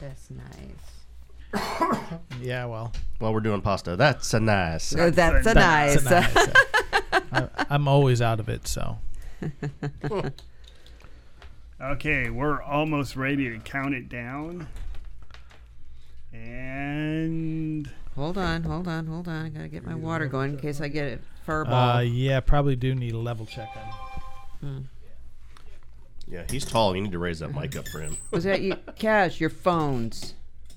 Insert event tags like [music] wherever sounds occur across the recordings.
That's nice. [coughs] Yeah, well, While we're doing pasta, that's a nice. Oh, that's a nice. it's a nice. I, I'm always out of it, so [laughs] Okay, we're almost ready to count it down. And hold on, hold on, hold on. I gotta get my water going in case I get a fur ball. uh, yeah, probably do need a level check on. Yeah, he's tall. You need to raise that mic up for him. Was that you, [laughs] Caj? Your phones.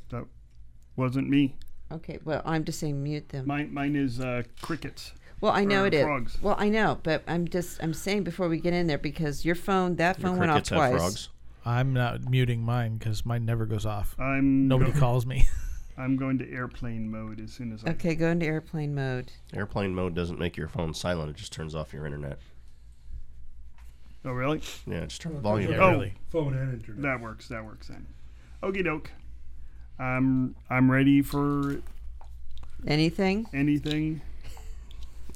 that wasn't me. Okay, well, I'm just saying mute them. Mine, mine is uh, crickets. Well, I know or it is. frogs. Well, I know, but I'm just I'm saying before we get in there because your phone, that phone went off crickets have twice. frogs. I'm not muting mine because mine never goes off. I'm Nobody go- calls me. [laughs] I'm going to airplane mode as soon as I. Okay, go into airplane mode. Airplane mode doesn't make your phone silent. It just turns off your internet. Oh, really? Yeah, just turn the volume Yeah, down. Oh. really. Phone and internet. That works. That works then. Okie doke. I'm I'm ready for Anything? anything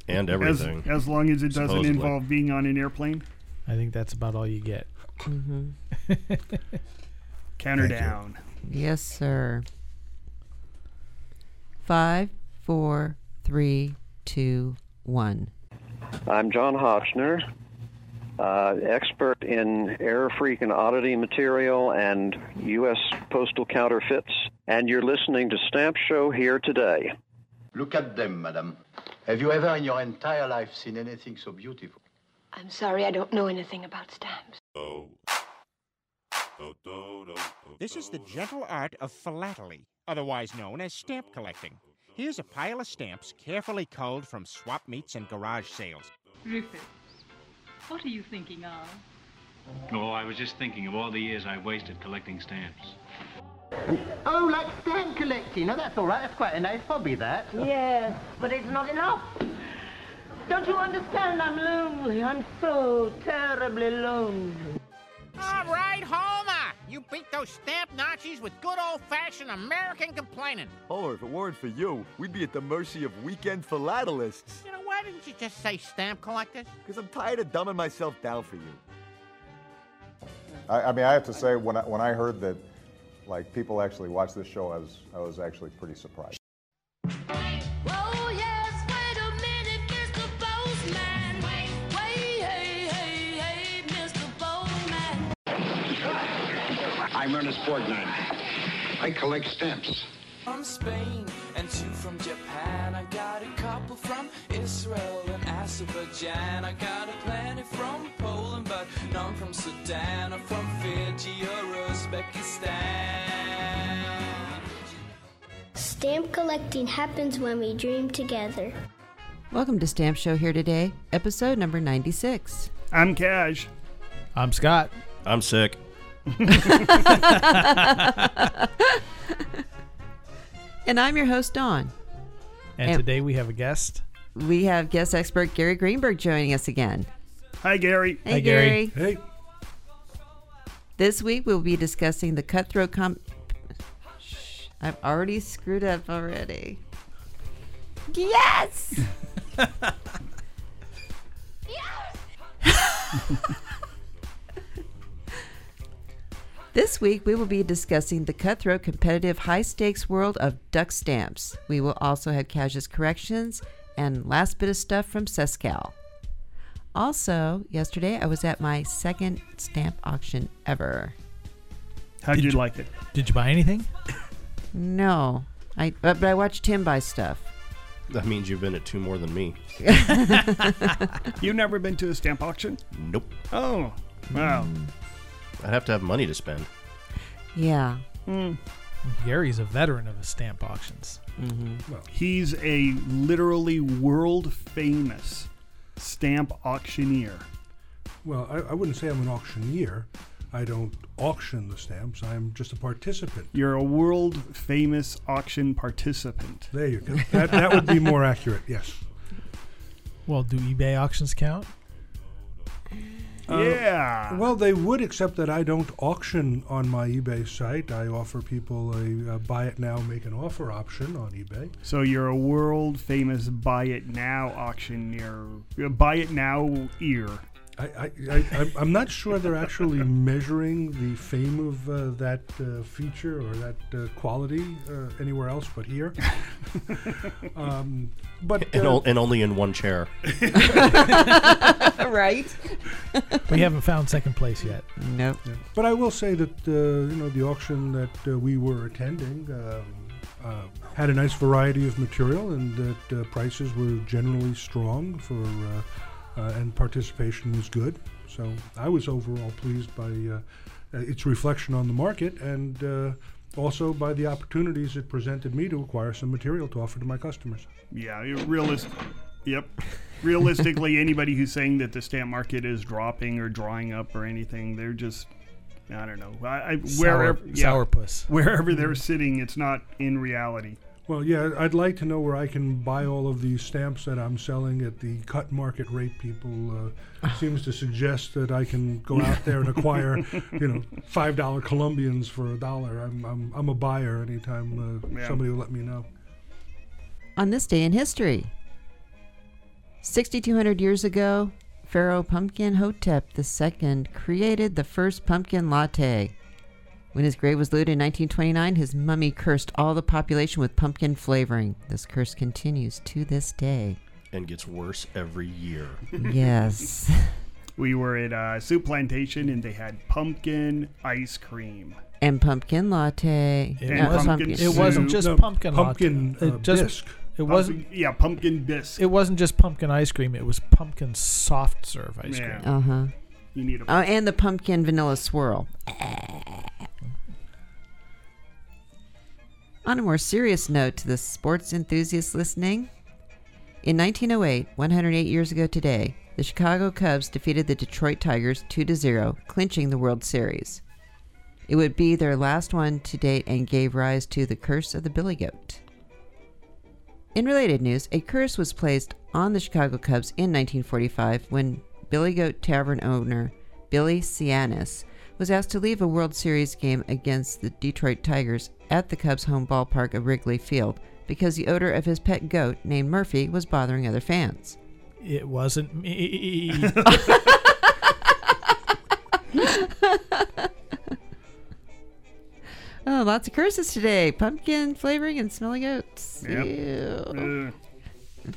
And as everything. as long as it doesn't Supposedly. involve being on an airplane. I think that's about all you get. Mm-hmm. [laughs] Counter Thank you. down. Yes, sir. Five, four, three, two, one. I'm John Hotchner, uh, expert in error freak and oddity material and U.S. postal counterfeits, and you're listening to Stamp Show here today. Look at them, madam. Have you ever in your entire life seen anything so beautiful? I'm sorry, I don't know anything about stamps. Oh. This is the gentle art of philately, otherwise known as stamp collecting. Here's a pile of stamps carefully culled from swap meets and garage sales. Rufus, what are you thinking of? Oh, I was just thinking of all the years I wasted collecting stamps. Oh, like stamp collecting. No, that's all right. That's quite a nice hobby, that. Yes, but it's not enough. Don't you understand? I'm lonely. I'm so terribly lonely. All right, Homer! You beat those stamp Nazis with good old-fashioned American complaining. Oh, if it weren't for you, we'd be at the mercy of weekend philatelists. You know, why didn't you just say stamp collectors? Because I'm tired of dumbing myself down for you. I, I mean, I have to say, when I, when I heard that, like, people actually watch this show, I was, I was actually pretty surprised. I'm Ernest Borgnine. I collect stamps. From Spain and two from Japan. I got a couple from Israel and Azerbaijan. I got a plenty from Poland, but none from Sudan or from Fiji or Uzbekistan. Stamp collecting happens when we dream together. Welcome to Stamp Show here today, episode number 96. I'm Caj. I'm Scott. I'm sick. [laughs] And I'm your host, Dawn. And, And- today we have a guest. We have guest expert Gary Greenberg joining us again. Hi, Gary. Hey, Hi, Gary. Hey, This week we'll be discussing the cutthroat comp. Shh, I've already screwed up already. Yes. Yes! [laughs] [laughs] This week, we will be discussing the cutthroat competitive high stakes world of duck stamps. We will also have Caj's corrections and last bit of stuff from Sescal. Also, yesterday I was at my second stamp auction ever. How'd Did you you- like it? Did you buy anything? [coughs] No, I but, but I watched Tim buy stuff. That means you've been at two more than me. [laughs] You've never been to a stamp auction? Nope. Oh, wow. Mm. I'd have to have money to spend. Yeah. Hmm. Gary's a veteran of the stamp auctions. Mm-hmm. Well, He's a literally world famous stamp auctioneer. well, I, I wouldn't say I'm an auctioneer. I don't auction the stamps. I'm just a participant. You're a world famous auction participant. There you go. That, that would be more [laughs] accurate, yes. Well, do eBay auctions count? Uh, yeah. Well, they would, except that I don't auction on my eBay site. I offer people a, uh buy it now, make an offer option on eBay. So you're a world famous buy it now auctioneer. Uh, Buy it now ear. I, I, I, I'm- I'm not sure they're actually measuring the fame of uh, that uh, feature or that uh, quality uh, anywhere else but here. [laughs] um, but and, uh, o- and only in one chair. [laughs] right? [laughs] We haven't found second place yet. Nope. But I will say that uh, you know the auction that uh, we were attending um, uh, had a nice variety of material, and that uh, prices were generally strong for, uh, and participation was good. So I was overall pleased by uh, uh, its reflection on the market, and uh, also by the opportunities it presented me to acquire some material to offer to my customers. Yeah, realist. Yep. Realistically, [laughs] anybody who's saying that the stamp market is dropping or drying up or anything, they're just, I don't know. I, I Sour- wherever sourpuss. wherever they're sitting, it's not in reality. Well, yeah, I'd like to know where I can buy all of these stamps that I'm selling at the cut market rate. People uh, [laughs] seems to suggest that I can go out there and acquire, [laughs] you know, five dollar Columbians for a dollar. I'm, I'm I'm a buyer anytime uh, Yeah. somebody will let me know. On this day in history, 6,200 years ago, Pharaoh Pumpkin Hotep II created the first pumpkin latte. When his grave was looted in 1929, his mummy cursed all the population with pumpkin flavoring. This curse continues to this day. And gets worse every year. [laughs] Yes. [laughs] We were at a soup plantation and they had pumpkin ice cream. And pumpkin latte. It And wasn't. pumpkin It wasn't just No, pumpkin. pumpkin, latte. uh, It just. bisque. It wasn't. Pumpkin- yeah, pumpkin bisque. It wasn't just pumpkin ice cream. It was pumpkin soft serve ice Yeah. cream. Uh huh. You need a Oh, and the pumpkin vanilla swirl. [laughs] On a more serious note to the sports enthusiasts listening, in 1908, 108 years ago today, the Chicago Cubs defeated the Detroit Tigers 2 0, clinching the World Series. It would be their last one to date and gave rise to the curse of the Billy Goat. In related news, a curse was placed on the Chicago Cubs in 1945 when Billy Goat Tavern owner Billy Sianis was asked to leave a World Series game against the Detroit Tigers at the Cubs' home ballpark of Wrigley Field because the odor of his pet goat named Murphy was bothering other fans. It wasn't me. [laughs] Oh, lots of curses today. Pumpkin flavoring and smelly goats. Yep. Ew. Ugh.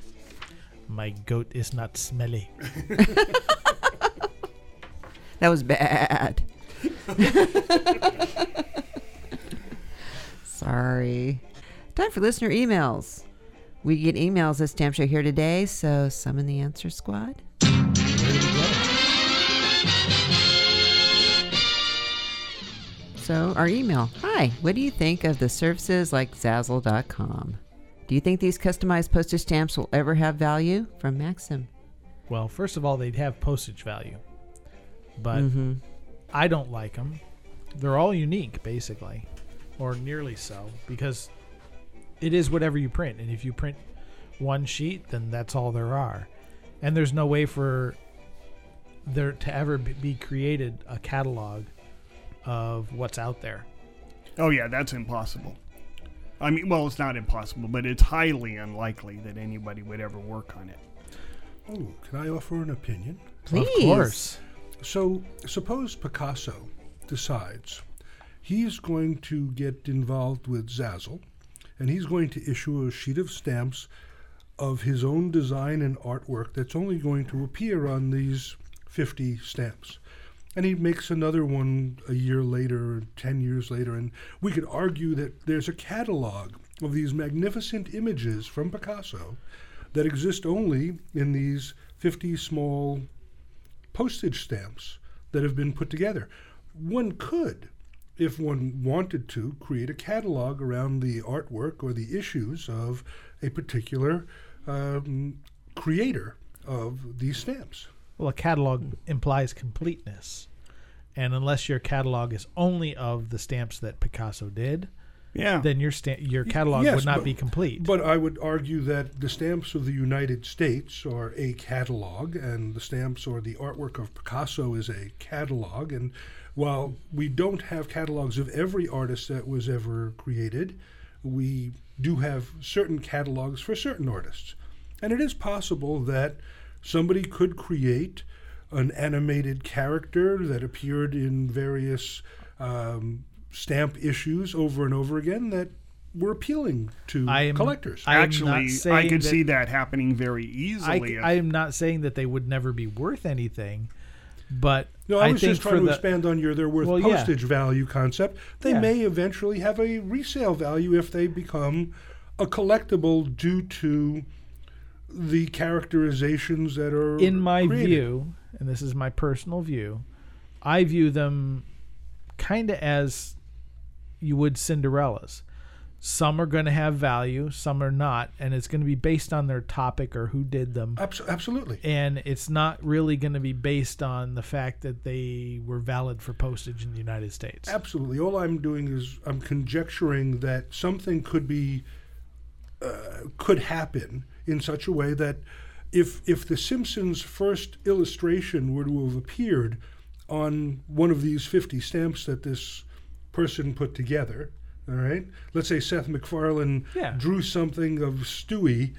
My goat is not smelly. [laughs] That was bad. [laughs] Sorry. Time for listener emails. We get emails at Stamp Show here today, so summon the answer squad. So, our email Hi, what do you think of the services like Zazzle.com? Do you think these customized postage stamps will ever have value? From Maxim. Well, first of all, they'd have postage value, but Mhm. I don't like them. They're all unique, basically, or nearly so, because it is whatever you print, and if you print one sheet, then that's all there are, and there's no way for there to ever be- be created a catalog of what's out there. Oh yeah, that's impossible. I mean, well, it's not impossible, but it's highly unlikely that anybody would ever work on it. Oh, can I offer an opinion? Please. Of course. So, suppose Picasso decides he's going to get involved with Zazzle and he's going to issue a sheet of stamps of his own design and artwork that's only going to appear on these 50 stamps. And he makes another one a year later, or 10 years later, and we could argue that there's a catalog of these magnificent images from Picasso that exist only in these 50 small postage stamps that have been put together. One could, if one wanted to, create a catalog around the artwork or the issues of a particular um, creator of these stamps. Well, a catalog implies completeness. And unless your catalog is only of the stamps that Picasso did, Yeah. then your sta- your catalog Yes, would not but- be complete. But I would argue that the stamps of the United States are a catalog, and the stamps or the artwork of Picasso is a catalog. And while we don't have catalogs of every artist that was ever created, we do have certain catalogs for certain artists. And it is possible that somebody could create an animated character that appeared in various um, stamp issues over and over again that were appealing to I am- collectors. I Actually, I could that- see that happening very easily. if- I am not saying that they would never be worth anything, but No, I was think just trying to the- expand on your they're worth Well, yeah. postage value concept. They Yeah. may eventually have a resale value if they become a collectible due to the characterizations that are in my created. view, and this is my personal view, I view them kind of as you would Cinderella's. Some are going to have value, some are not, and it's going to be based on their topic or who did them. Absolutely. And it's not really going to be based on the fact that they were valid for postage in the United States. Absolutely. All I'm doing is I'm conjecturing that something could be uh, could happen in such a way that if if the Simpsons' first illustration were to have appeared on one of these 50 stamps that this person put together, all right. Let's say Seth MacFarlane Yeah. drew something of Stewie,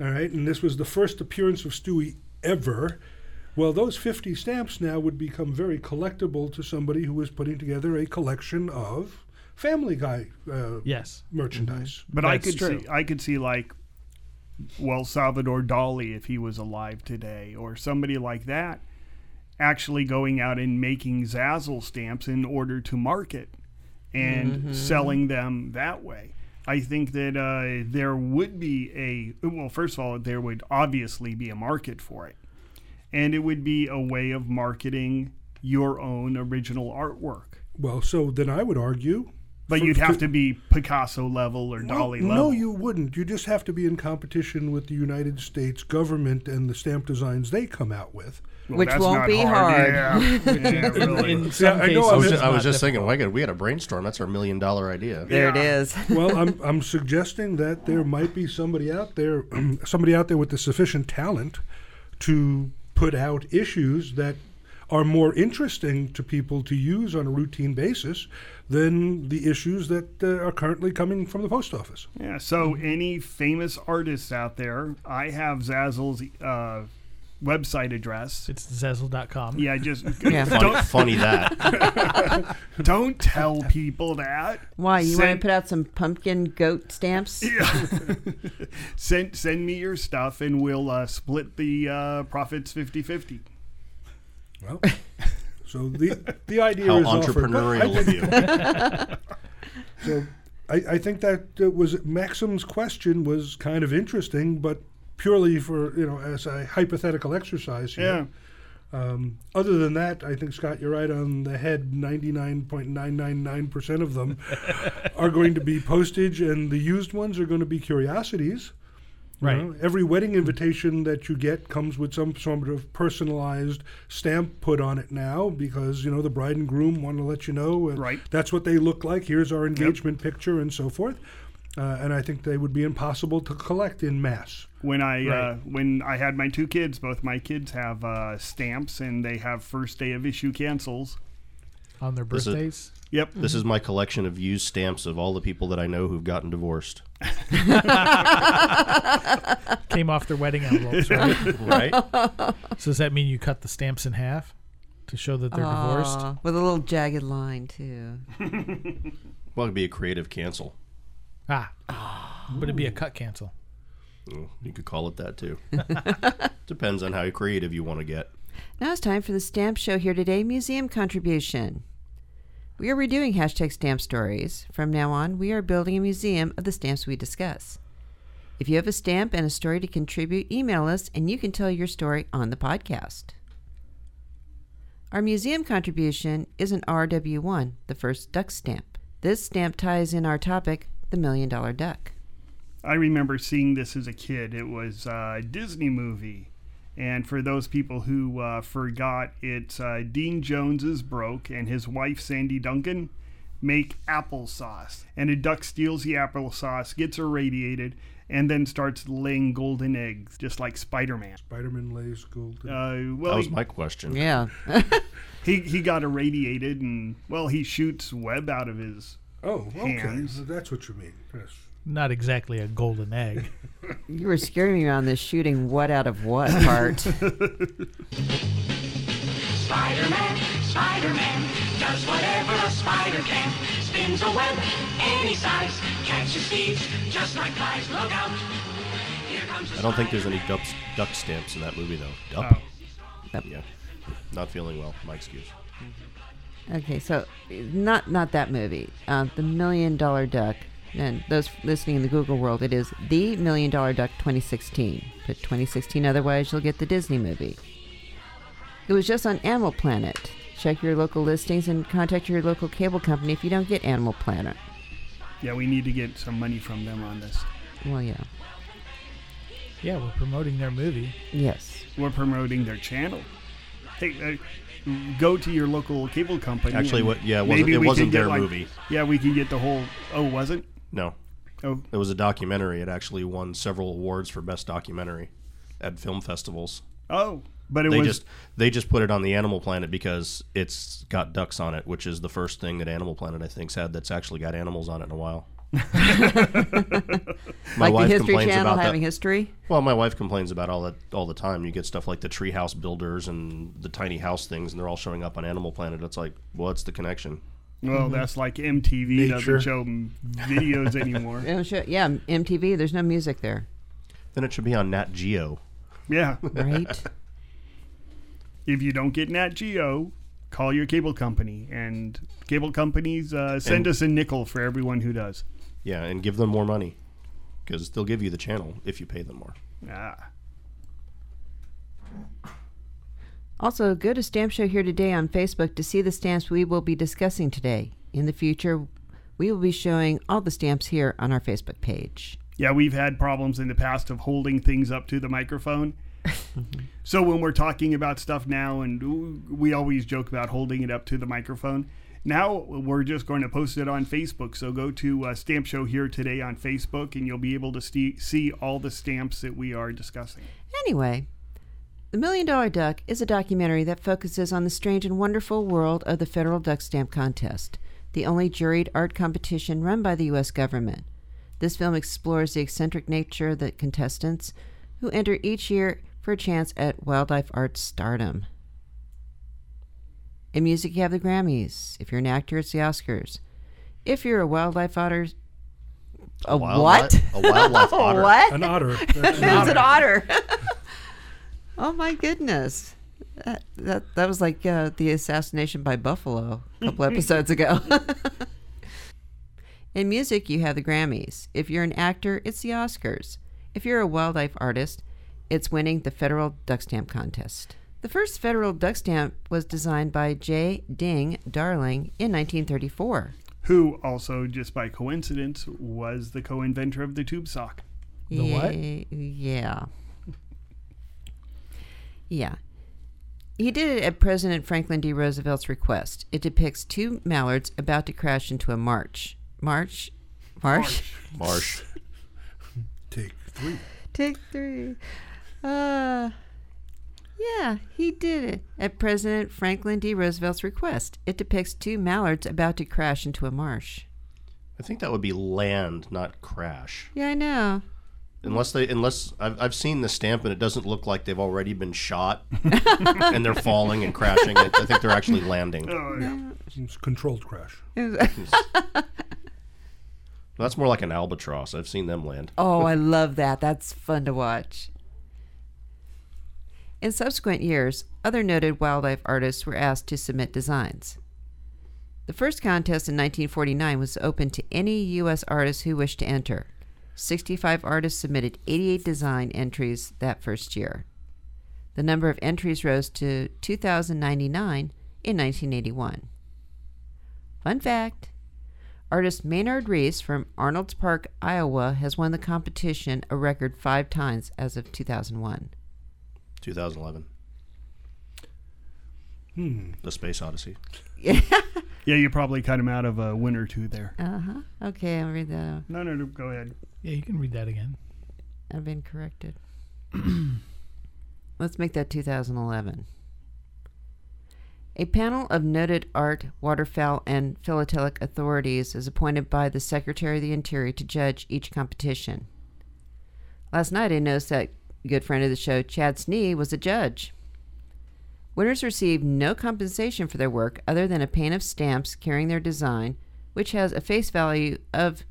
all right, and this was the first appearance of Stewie ever. Well, those 50 stamps now would become very collectible to somebody who was putting together a collection of Family Guy uh, yes. merchandise. But I could see, I could see like, well, Salvador Dali if he was alive today, or somebody like that, actually going out and making Zazzle stamps in order to market and Mhm. selling them that way. I think that uh, there would be a well, first of all, there would obviously be a market for it, and it would be a way of marketing your own original artwork. Well, so then I would argue. But for- you'd have to be Picasso level or Well, level. no, you wouldn't. You just have to be in competition with the United States government and the stamp designs they come out with. Well, Which that's won't not be hard. hard. Yeah. [laughs] Yeah, really. In Yeah, I know I was, I'm just, I was just thinking, why could we had a brainstorm? That's our million dollar idea. There it is. [laughs] well, I'm I'm suggesting that there might be somebody out there, [clears throat] somebody out there with the sufficient talent to put out issues that are more interesting to people to use on a routine basis than the issues that uh, are currently coming from the post office. Yeah. So any famous artists out there, I have Zazzle's uh, website address. It's zazzle.com. Yeah, just [laughs] Yeah. Funny- funny that. [laughs] [laughs] don't tell people that. Why you want to put out some pumpkin goat stamps? Yeah. send send me your stuff and we'll uh, split the uh, profits 50-50. Well, so the the idea How is offered, but I entrepreneurial of you. so I, I think that was Maxim's question was kind of interesting, but purely for you know as a hypothetical exercise here. Um, other than that, I think Scott, you're right on the head. Ninety-nine point nine nine nine percent of them [laughs] are going to be postage, and the used ones are going to be curiosities. You Right. know, every wedding invitation that you get comes with some sort of personalized stamp put on it now because you know the bride and groom want to let you know Right. that's what they look like. Here's our engagement picture and so forth. Uh, and I think they would be impossible to collect in mass. When I uh, when I had my two kids, both my kids have uh, stamps and they have first day of issue cancels. On their This is- birthdays? Yep. This is my collection of used stamps of all the people that I know who've gotten divorced. [laughs] Came off their wedding envelopes, right? [laughs] Right. So does that mean you cut the stamps in half to show that they're divorced? With a little jagged line too. Well, it'd be a creative cancel. Ah. But it'd be a cut cancel. Mm, You could call it that too. [laughs] [laughs] Depends on how creative you want to get. Now it's time for the Stamp Show here today museum contribution. We are redoing hashtag stamp stories. From now on, we are building a museum of the stamps we discuss. If you have a stamp and a story to contribute, email us and you can tell your story on the podcast. Our museum contribution is an RW1, the first duck stamp. This stamp ties in our topic, the million dollar duck. I remember seeing this as a kid. It was a Disney movie. And for those people who uh, forgot, it's uh, Dean Jones is broke and his wife, Sandy Duncan, make applesauce. And a duck steals the applesauce, gets irradiated, and then starts laying golden eggs, just like Spider Man. Spider-Man lays gold. Uh, well, that was he- my question. Yeah. [laughs] he, he got irradiated, and, well, he shoots web out of his Oh, okay. hands. That's what you mean. Yes. Not exactly a golden egg. [laughs] You were scaring me on this shooting what out of what [laughs] part. Spider-Man, Spider-Man does whatever a spider can. Spins a web any size, catches thieves just like flies. Look out! Here comes I don't think there's any duck, duck stamps in that movie though. Duck. Duck. Yeah. Not feeling well. My excuse. Okay, so not not that movie. Uh, the Million Dollar Duck. And those listening in the Google world, it is the Million Dollar Duck 2016. Put 2016, otherwise you'll get the Disney movie. It was just on Animal Planet. Check your local listings and contact your local cable company if you don't get Animal Planet. Yeah, we need to get some money from them on this. Well, yeah. Yeah, we're promoting their movie. Yes. We're promoting their channel. Hey, uh, go to your local cable company. Actually, what- yeah, it wasn't- it wasn't their like- movie. Yeah, we can get the whole. Oh, was it? No. Oh. It was a documentary. It actually won several awards for best documentary at film festivals. Oh, but it they was. just they just put it on the Animal Planet because it's got ducks on it, which is the first thing that Animal Planet I think's had that's actually got animals on it in a while. [laughs] Like the History Channel having history? Well, my wife complains about all that all the time. You get stuff like the treehouse builders and the tiny house things, and they're all showing up on Animal Planet. It's like, what's the connection? Well, that's like MTV Nature. doesn't show videos anymore. [laughs] Show- yeah, MTV, there's no music there. Then it should be on Nat Geo. Yeah. Right. [laughs] if you don't get Nat Geo, call your cable company, and cable companies uh, send And- us a nickel for everyone who does. Yeah, and give them more money because they'll give you the channel if you pay them more. Ah. Also, go to Stamp Show here today on Facebook to see the stamps we will be discussing today. In the future, we will be showing all the stamps here on our Facebook page. Yeah, we've had problems in the past of holding things up to the microphone. [laughs] so when we're talking about stuff now, and we always joke about holding it up to the microphone, now we're just going to post it on Facebook. So go to uh, Stamp Show here today on Facebook, and you'll be able to see, see all the stamps that we are discussing. Anyway, The Million Dollar Duck is a documentary that focuses on the strange and wonderful world of the Federal Duck Stamp Contest, the only juried art competition run by the U.S. government. This film explores the eccentric nature of the contestants who enter each year for a chance at wildlife art stardom. In music, you have the Grammys. If you're an actor, it's the Oscars. If you're a wildlife otter, a, what? wildlife- a wildlife [laughs] otter. what? An otter. [laughs] That's That's an an otter. [laughs] otter. oh my goodness. That, that that was like uh, the assassination by buffalo a couple [laughs] episodes ago. [laughs] In music, you have the Grammys. If you're an actor, it's the Oscars. If you're a wildlife artist, it's winning the Federal Duck Stamp Contest. The first Federal Duck Stamp was designed by J. Ding Darling in 1934. Who also, just by coincidence, was the co-inventor of the tube sock. Ye- Yeah. Yeah. He did it at President Franklin D. Roosevelt's request. It depicts two mallards about to crash into a march. March? Marsh? Marsh. [laughs] Take three. Take three. Uh, yeah, he did it at President Franklin D. Roosevelt's request. It depicts two mallards about to crash into a marsh. I think that would be land, not crash. Yeah, I know. Unless they, unless I've, I've seen the stamp and it doesn't look like they've already been shot [laughs] and they're falling and crashing. I, I think they're actually landing. Oh, It's controlled crash. [laughs] That's more like an albatross. I've seen them land. Oh, I love that. That's fun to watch. In subsequent years, other noted wildlife artists were asked to submit designs. The first contest in 1949 was open to any U.S. artists who wished to enter. 65 artists submitted 88 design entries that first year. The number of entries rose to 2,099 in 1981. Fun fact Artist Maynard Reece from Arnold's Park, Iowa, has won the competition a record five times as of 2001. 2011. Hmm. The Space Odyssey. [laughs] Yeah, you probably cut him out of a win or two there. Uh huh. Okay, I'll read that. out. No, no, no. Go ahead. Yeah, you can read that again. I've been corrected. Let's make that 2011. A panel of noted art, waterfowl, and philatelic authorities is appointed by the Secretary of the Interior to judge each competition. Last night I noticed that good friend of the show, Chad Snee, was a judge. Winners receive no compensation for their work other than a pane of stamps carrying their design, which has a face value of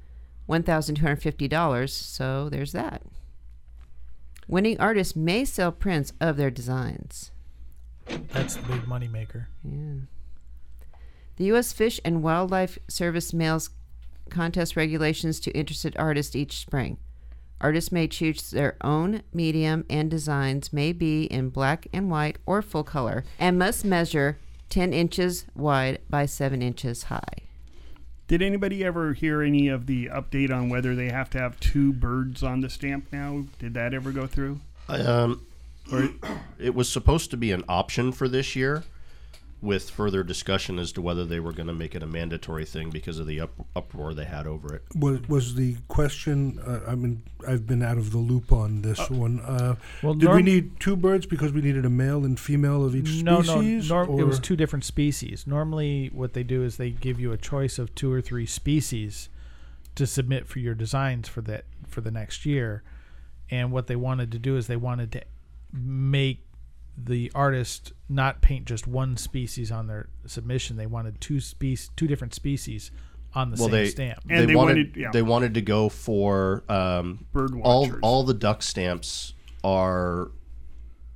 $1,250, so there's that. Winning artists may sell prints of their designs. That's the big moneymaker. Yeah. The U.S. Fish and Wildlife Service mails contest regulations to interested artists each spring. Artists may choose their own medium, and designs may be in black and white or full color, and must measure 10 inches wide by 7 inches high. Did anybody ever hear any of the update on whether they have to have two birds on the stamp now? Did that ever go through? Um, it was supposed to be an option for this year, with further discussion as to whether they were going to make it a mandatory thing because of the up, uproar they had over it. Was, was the question? Uh, I mean, I've been out of the loop on this one. Uh, well, did we need two birds because we needed a male and female of each No, species? no. Norm, it was two different species. Normally, what they do is they give you a choice of two or three species to submit for your designs for that for the next year. And what they wanted to do is they wanted to make the artist not paint just one species on their submission. They wanted two species, two different species on the well, same they stamp. they, wanted, they wanted to go for um, Bird all watchers. all the duck stamps are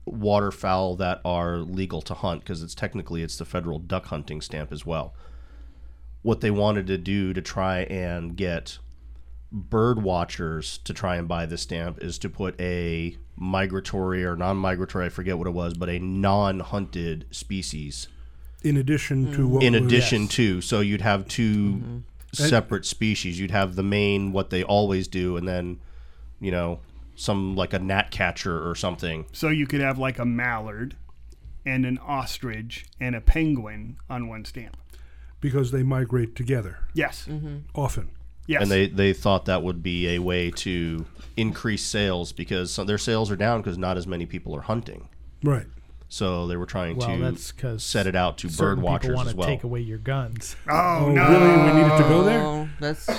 waterfowl that are legal to hunt because it's technically it's the federal duck hunting stamp as well. What they wanted to do to try and get bird watchers to try and buy the stamp is to put a migratory or non-migratory, I forget what it was, but a non-hunted species in addition to what in was- addition to so you'd have 2 Mm-hmm. separate species you'd have the main what they always do and then you know some like a gnat catcher or something So you could have like a mallard and an ostrich and a penguin on one stamp. because they migrate together Yes. mm-hmm. often. Yes. and they they thought that would be a way to increase sales because some, their sales are down because not as many people are hunting Right. so they were trying well, to that's set it out to bird watchers people want as to well take away your guns. Oh, oh, no. really? We needed to go there? Oh, That's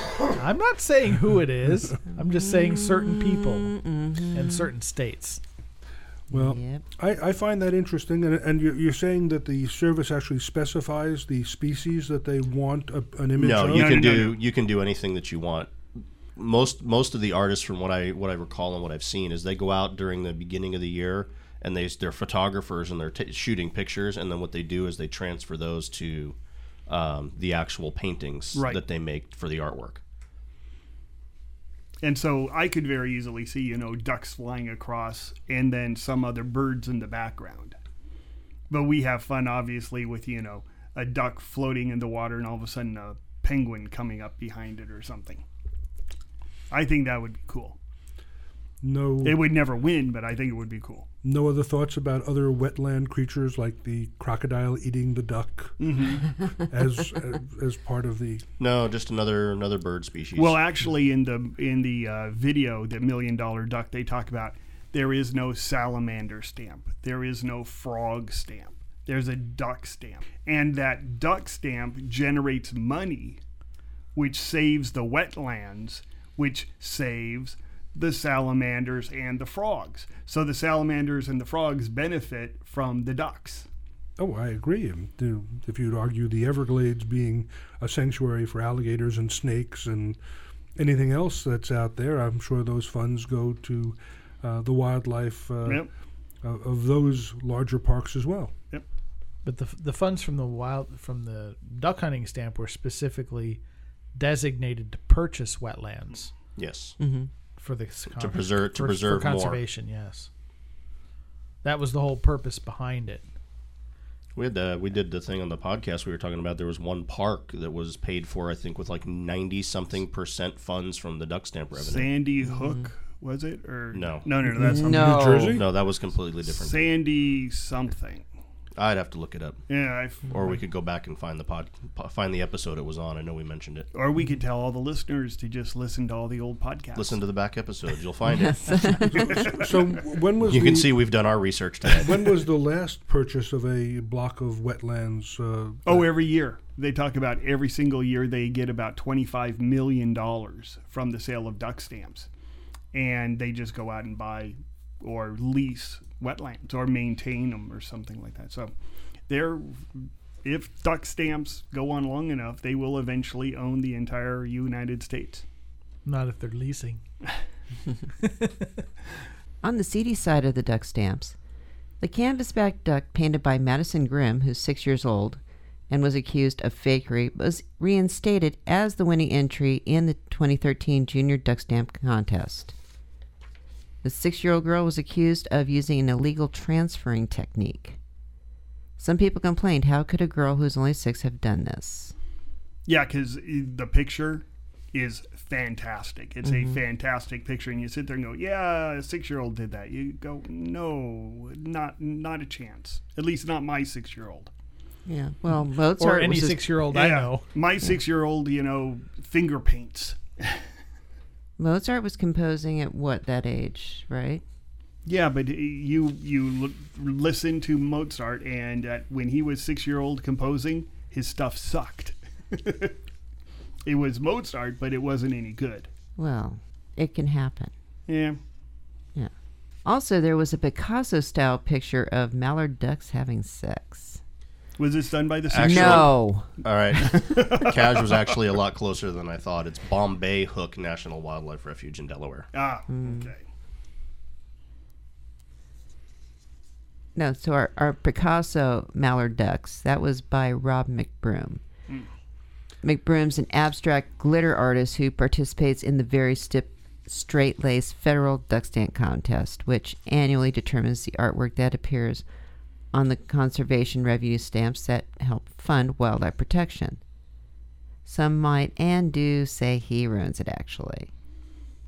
I'm not saying who it is. [laughs] I'm just saying certain people mm-hmm. in certain states. Well, I, I find that interesting, and, and you're, you're saying that the service actually specifies the species that they want a, an image no of. you can do you can do anything that you want most most of the artists from what i what i recall and what i've seen is they go out during the beginning of the year and they they're photographers and they're t- shooting pictures and then what they do is they transfer those to um, the actual paintings Right. that they make for the artwork And so I could very easily see, you know, ducks flying across and then some other birds in the background. But we have fun, obviously, with, you know, a duck floating in the water and all of a sudden a penguin coming up behind it or something. I think that would be cool. No, It would never win, but I think it would be cool. No other thoughts about other wetland creatures like the crocodile eating the duck Mhm. as, as as part of the. no just another another bird species Well, actually, in the in the uh, video, the Million Dollar Duck, they talk about there is no salamander stamp, there is no frog stamp, there's a duck stamp, and that duck stamp generates money, which saves the wetlands, which saves the salamanders and the frogs. So the salamanders and the frogs benefit from the ducks. Oh, I agree. If you'd argue the Everglades being a sanctuary for alligators and snakes and anything else that's out there, I'm sure those funds go to uh, the wildlife uh, Yep. of, of those larger parks as well. Yep. But the the funds from the wild from the duck hunting stamp were specifically designated to purchase wetlands yes for the To preserve- to for, preserve for more. conservation. Yes, that was the whole purpose behind it. We had the, we did the thing on the podcast we were talking about. There was one park that was paid for, I think, with like ninety something percent funds from the duck stamp revenue. Sandy mm-hmm. Hook, was it? Or No, no, no, no. That's. Mm-hmm. No. New Jersey? No, that was completely different. Sandy something. I'd have to look it up, Yeah, I, or we could go back and find the pod, find the episode it was on. I know we mentioned it. or we could tell all the listeners to just listen to all the old podcasts. Listen to the back episodes; you'll find it. [laughs] So when was you the, can see we've done our research today. when was the last purchase of a block of wetlands? Uh, Oh, every year they talk about every single year they get about twenty-five million dollars from the sale of duck stamps, and they just go out and buy or lease wetlands or maintain them or something like that. So they're if duck stamps go on long enough, they will eventually own the entire United States. Not if they're leasing. [laughs] On the seedy side of the duck stamps, the canvasback duck painted by Madison Grimm, who's six years old and was accused of fakery, was reinstated as the winning entry in the 2013 Junior Duck Stamp Contest. The six year old girl was accused of using an illegal transferring technique. Some people complained how could a girl who's only six have done this? Yeah, because the picture is fantastic. It's Mhm. a fantastic picture, and you sit there and go, "Yeah, a six-year-old did that." You go, "No, not not a chance. At least not my six-year-old." Yeah, well, Mozart or any six-year-old I know. My six-year-old, you know, finger paints. [laughs] Mozart was composing at what that age, right? Yeah, but you you listen to Mozart, and when he was six year old composing, his stuff sucked. [laughs] it was Mozart, but it wasn't any good. Well, it can happen. Yeah. Yeah. Also, there was a Picasso style picture of mallard ducks having sex. Was this done by the Actually- No. All right. [laughs] Caj was actually a lot closer than I thought. It's Bombay Hook National Wildlife Refuge in Delaware. Ah, Hmm. okay. No, so our, our Picasso mallard ducks, that was by Rob McBroom. Hmm. McBroom's an abstract glitter artist who participates in the very stiff straight lace federal duck stamp contest, which annually determines the artwork that appears on the conservation revenue stamps that help fund wildlife protection. Some might and do say he ruins it actually.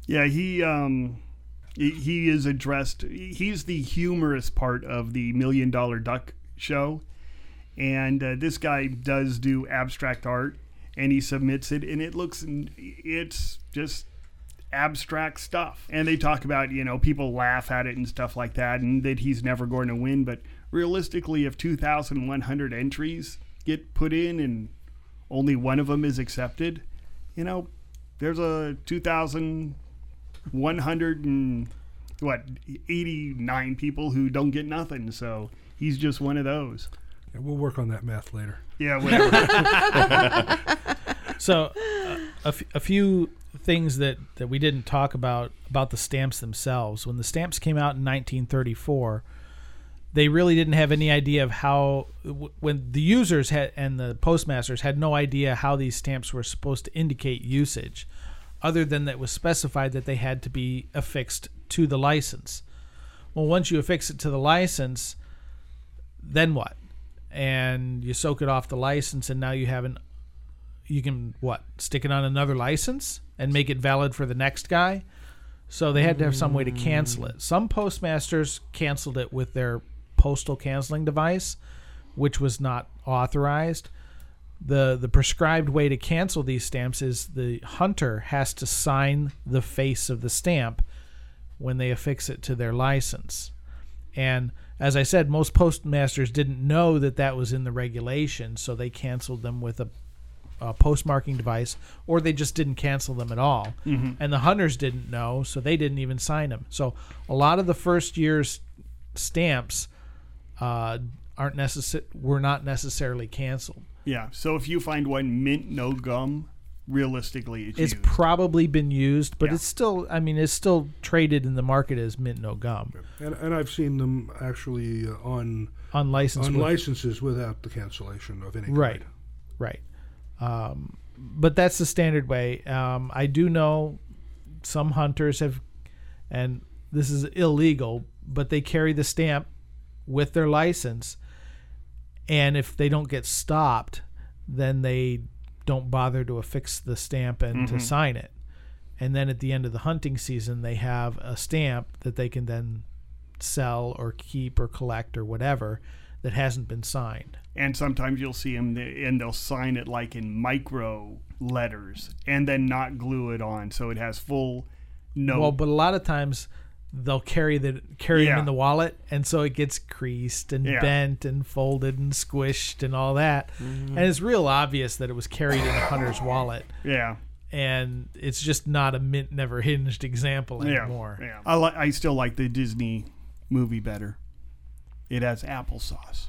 Yeah, he um he, is addressed he's the humorous part of the Million Dollar Duck show. And uh, this guy does do abstract art and he submits it and it looks it's just abstract stuff. And they talk about, you know, people laugh at it and stuff like that and that he's never going to win, but realistically if 2100 entries get put in and only one of them is accepted, you know, there's a 2,100 and what 89 people who don't get nothing. So he's just one of those. Yeah, we'll work on that math later. Yeah, [laughs] whatever. so uh, a, f- a few things that, that we didn't talk about about the stamps themselves when the stamps came out in 1934 they really didn't have any idea of how when the users had and the postmasters had no idea how these stamps were supposed to indicate usage other than that was specified that they had to be affixed to the license. Well once you affix it to the license then what? And you soak it off the license and now you have an you can what stick it on another license and make it valid for the next guy? So they had to have some way to cancel it. Mm. Some postmasters canceled it with their postal canceling device which was not authorized the the prescribed way to cancel these stamps is the hunter has to sign the face of the stamp when they affix it to their license and as I said, most postmasters didn't know that that was in the regulation, so they canceled them with a, a postmarking device, or they just didn't cancel them at all. Mhm. And the hunters didn't know, so they didn't even sign them. So a lot of the first year's stamps uh, aren't necessar- were not necessarily canceled. yeah. So if you find one mint no gum, realistically, it's, It's used. probably been used, but Yeah. it's still, I mean, it's still traded in the market as mint no gum. And, and I've seen them actually uh, on On license on with- licenses without the cancellation of any right kind. right um, but that's the standard way um, i do know some hunters have and this is illegal but they carry the stamp with their license and if they don't get stopped then they don't bother to affix the stamp and to Mhm. sign it and then at the end of the hunting season they have a stamp that they can then sell or keep or collect or whatever that hasn't been signed and sometimes you'll see them and they'll sign it like in micro letters and then not glue it on so it has full no Well, but a lot of times they'll carry the carry them in the wallet, and so it gets creased and Yeah. bent and folded and squished and all that. Mhm. And it's real obvious that it was carried in a hunter's wallet. Yeah. and it's just not a mint never hinged example anymore. Yeah, I li- I still like the Disney movie better. It has applesauce.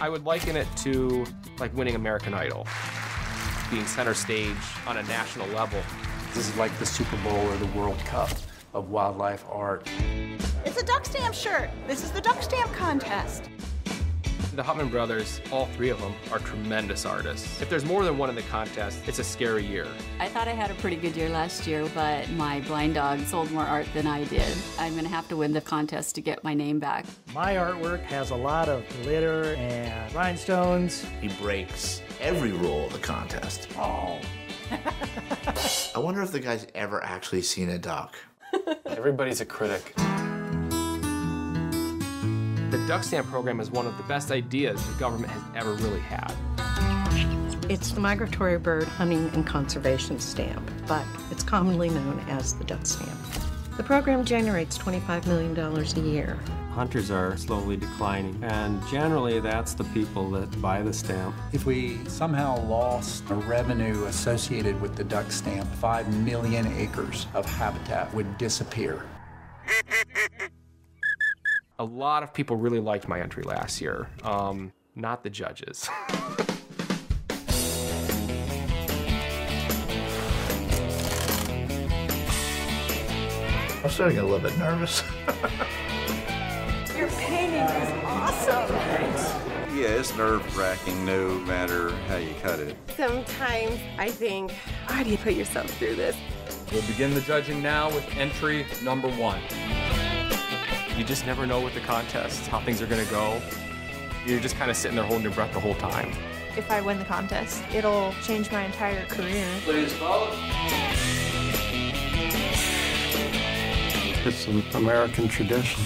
I would liken it to like winning American Idol, being center stage on a national level. This is like the Super Bowl or the World Cup of wildlife art. It's a duck stamp shirt. This is the duck stamp contest. The Hautman brothers, all three of them, are tremendous artists. If there's more than one in the contest, it's a scary year. I thought I had a pretty good year last year, but my blind dog sold more art than I did. I'm going to have to win the contest to get my name back. My artwork has a lot of glitter and rhinestones. He breaks every rule of the contest. Oh. I wonder if the guy's ever actually seen a duck. Everybody's a critic. The duck stamp program is one of the best ideas the government has ever really had. It's the Migratory Bird Hunting and Conservation Stamp, but it's commonly known as the duck stamp. The program generates $25 million a year. Hunters are slowly declining, and generally that's the people that buy the stamp. If we somehow lost the revenue associated with the duck stamp, 5 million acres of habitat would disappear. A lot of people really liked my entry last year, um, not the judges. I'm starting to get a little bit nervous. [laughs] Your painting is awesome. Yeah, it's nerve wracking no matter how you cut it. Sometimes I think, why do you put yourself through this? We'll begin the judging now with entry number one. You just never know with the contests how things are going to go. You're just kind of sitting there holding your breath the whole time. If I win the contest, it'll change my entire career. Please follow. It's an American tradition.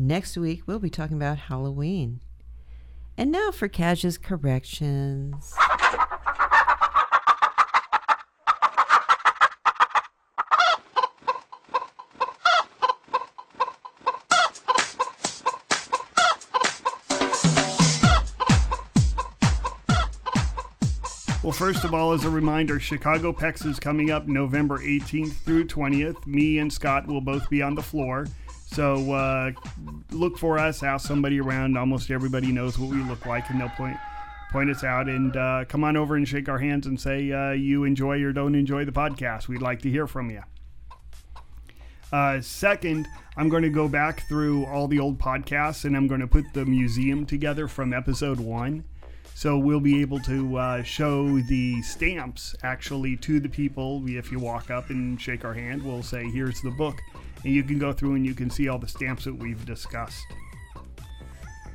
Next week, we'll be talking about Halloween. And now for Caj's corrections. Well, first of all, as a reminder, Chicago PEX is coming up November 18th through 20th. Me and Scott will both be on the floor. So uh, look for us, ask somebody around. Almost everybody knows what we look like, and they'll point point us out. And uh, come on over and shake our hands and say uh, you enjoy or don't enjoy the podcast. We'd like to hear from you. Uh, second, I'm going to go back through all the old podcasts and I'm going to put the museum together from episode one. So we'll be able to uh, show the stamps actually to the people. If you walk up and shake our hand, we'll say, here's the book. And you can go through and you can see all the stamps that we've discussed.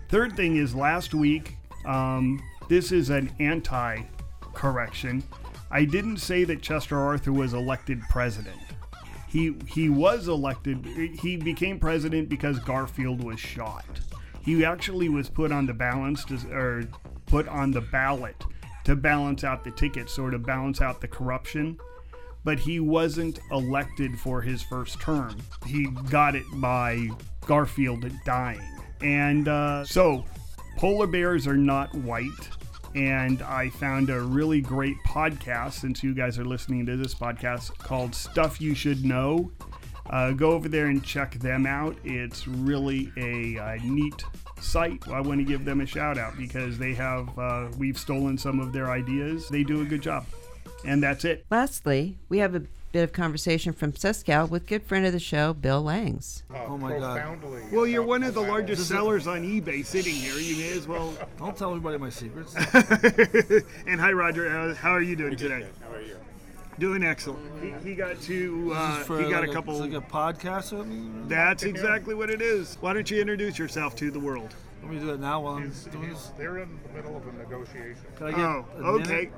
Third thing is last week, um, this is an anti correction. I didn't say that Chester Arthur was elected president. He, he was elected, he became president because Garfield was shot. He actually was put on the balance to, or put on the ballot to balance out the ticket, sort of balance out the corruption. But he wasn't elected for his first term. He got it by Garfield dying. And uh, so, polar bears are not white. And I found a really great podcast, since you guys are listening to this podcast, called Stuff You Should Know. Uh, go over there and check them out. It's really a, uh neat site. I want to give them a shout out because they have, uh, we've stolen some of their ideas. They do a good job. And that's it. Lastly, we have a bit of conversation from Sescal with good friend of the show, Bill Langs. Oh my God. Well, you're one of the largest sellers on eBay sitting here. You may as well. Don't tell everybody my secrets. [laughs] and hi, Roger. How, how are you doing today? How are you? Doing excellent. He, he got to. Uh, for he got like a couple. It's like a podcast of me. That's exactly what it is. Why don't you introduce yourself to the world? Let me do that now while I'm doing this. They're in the middle of a negotiation. Can I get Oh, a okay. minute?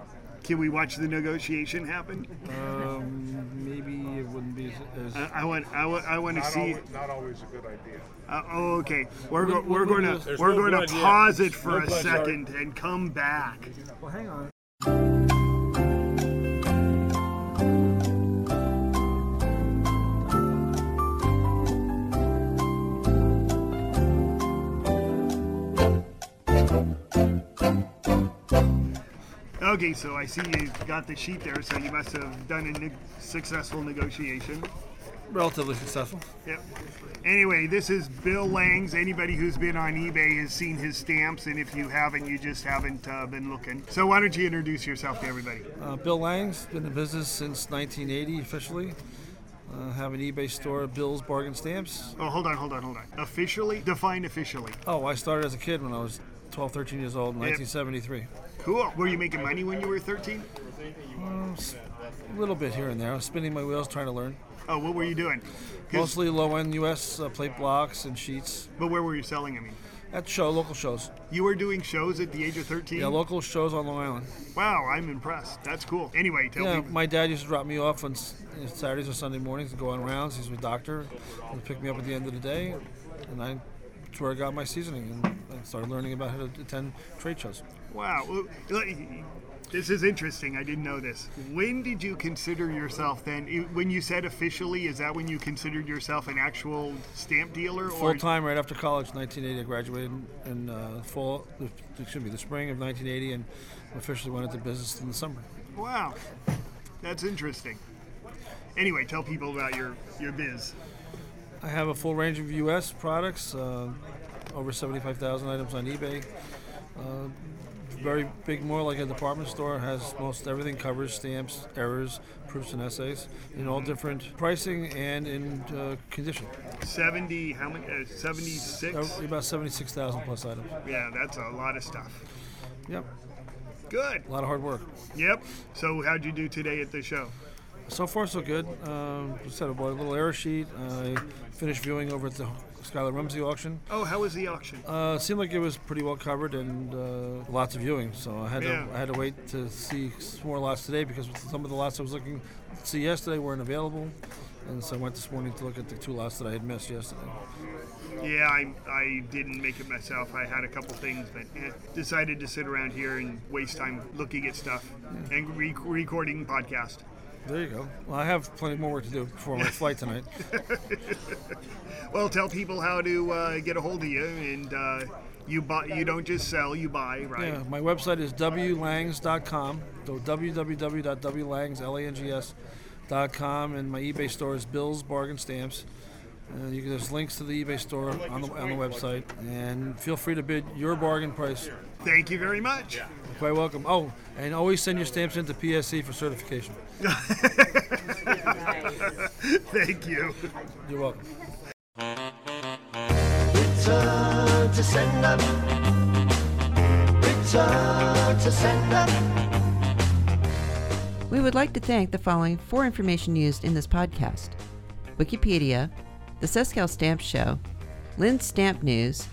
Can we watch the negotiation happen? Um, maybe it wouldn't be as. I, I want. I want. I want to see. always, not always a good idea. Uh, oh, okay. We're go, we're going to we're no going blood to yet. pause it for no a blood, sorry. second and come back. Well, hang on. Okay, so I see you got the sheet there, so you must have done a ne- successful negotiation. Relatively successful. Yep. Anyway, this is Bill Lang's. Anybody who's been on eBay has seen his stamps, and if you haven't, you just haven't uh, been looking. So why don't you introduce yourself to everybody? Uh, Bill Lang's been in business since 1980 officially. Uh, have an eBay store, Bill's Bargain Stamps. Oh, hold on, hold on, hold on. Officially? Define officially. Oh, I started as a kid when I was 12, 13 years old in Yep. 1973. Cool. Were you making money when you were 13? Uh, s- a little bit here and there. I was spinning my wheels trying to learn. Oh, what were you doing? Mostly low-end U.S. Uh, plate blocks and sheets. But where were you selling? I mean, at show, local shows. You were doing shows at the age of 13. Yeah, local shows on Long Island. Wow, I'm impressed. That's cool. Anyway, tell yeah, me. my dad used to drop me off on know, Saturdays or Sunday mornings to go on rounds. He's a doctor. He'd pick me up at the end of the day, and I, that's where I got my seasoning and I started learning about how to attend trade shows. Wow. This is interesting. I didn't know this. When did you consider yourself then? When you said officially, is that when you considered yourself an actual stamp dealer? Full time right after college, 1980. I graduated in uh, fall, excuse me, the spring of 1980, and officially went into business in the summer. Wow, that's interesting. Anyway, tell people about your your biz. I have a full range of U.S. products, uh, over 75,000 items on eBay. Uh, very big, more like a department store. Has most everything covers stamps, errors, proofs, and essays in all different pricing and in uh, condition. Seventy, how many? Uh, Seventy-six. Uh, About 76,000 plus items. Yeah, that's a lot of stuff. Yep. Good. A lot of hard work. Yep. So how'd you do today at the show? So far, so good. Um, just had a a little error sheet. I finished viewing over at the Schuyler Rumsey auction. Oh, how was the auction? Uh, seemed like it was pretty well covered and uh, lots of viewing. So I had Yeah. to I had to wait to see some more lots today because some of the lots I was looking to see yesterday weren't available, and so I went this morning to look at the two lots that I had missed yesterday. Yeah, I, I didn't make it myself. I had a couple things, but eh, decided to sit around here and waste time looking at stuff and re- recording podcast. There you go. Well, I have plenty more work to do before my flight tonight. [laughs] Well, tell people how to uh, get a hold of you, and uh, you buy. You don't just sell, you buy, right? Yeah, my website is wlangs.com. So www.wlangs.com, and my eBay store is Bill's Bargain Stamps. Uh, you can, there's links to the eBay store on the, on the website, and feel free to bid your bargain price. Thank you very much. You're quite welcome. Oh, and always send your stamps into PSE for certification. [laughs] Thank you. You're welcome. Return to sender. Return to sender. We would like to thank the following for information used in this podcast Wikipedia, the Sescal Stamp Show, Linn's Stamp News,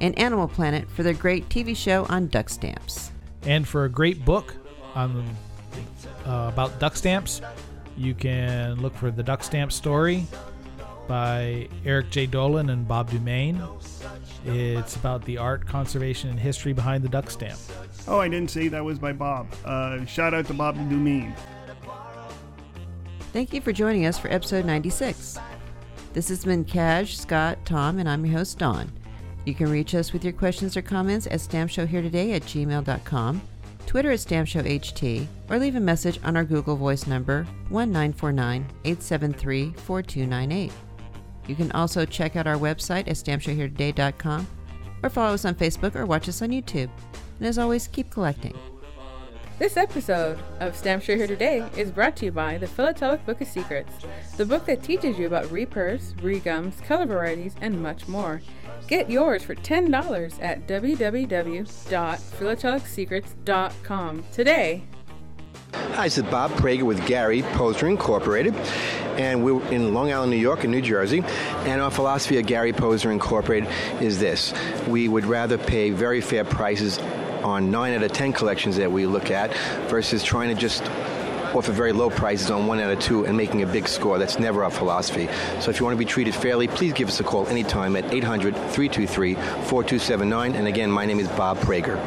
and Animal Planet for their great TV show on duck stamps. And for a great book on uh, about duck stamps, you can look for the Duck Stamp Story by Eric J. Dolin and Bob Dumaine. It's about the art, conservation, and history behind the duck stamp. Oh, I didn't say that was by Bob. Uh, shout out to Bob Dumaine. Thank you for joining us for episode 96. This has been Caj, Scott, Tom, and I'm your host, Dawn. You can reach us with your questions or comments at stampshowheretoday at gmail.com, Twitter at stampshowht, or leave a message on our Google Voice number 1949-873-4298. You can also check out our website at stampshowheretoday.com or follow us on Facebook or watch us on YouTube. And as always, keep collecting. This episode of Stamp Show Here Today is brought to you by the Philatelic Book of Secrets, the book that teaches you about reperfs, regums, color varieties, and much more. Get yours for $10 at www.philatelicsecrets.com today. Hi, this is Bob Prager with Gary Posner Incorporated, and we're in Long Island, New York, and New Jersey. And our philosophy at Gary Posner Incorporated is this: we would rather pay very fair prices on nine out of ten collections that we look at, versus trying to just offer very low prices on one out of two and making a big score. That's never our philosophy. So if you want to be treated fairly, please give us a call anytime at 800 323 4279. And again, my name is Bob Prager.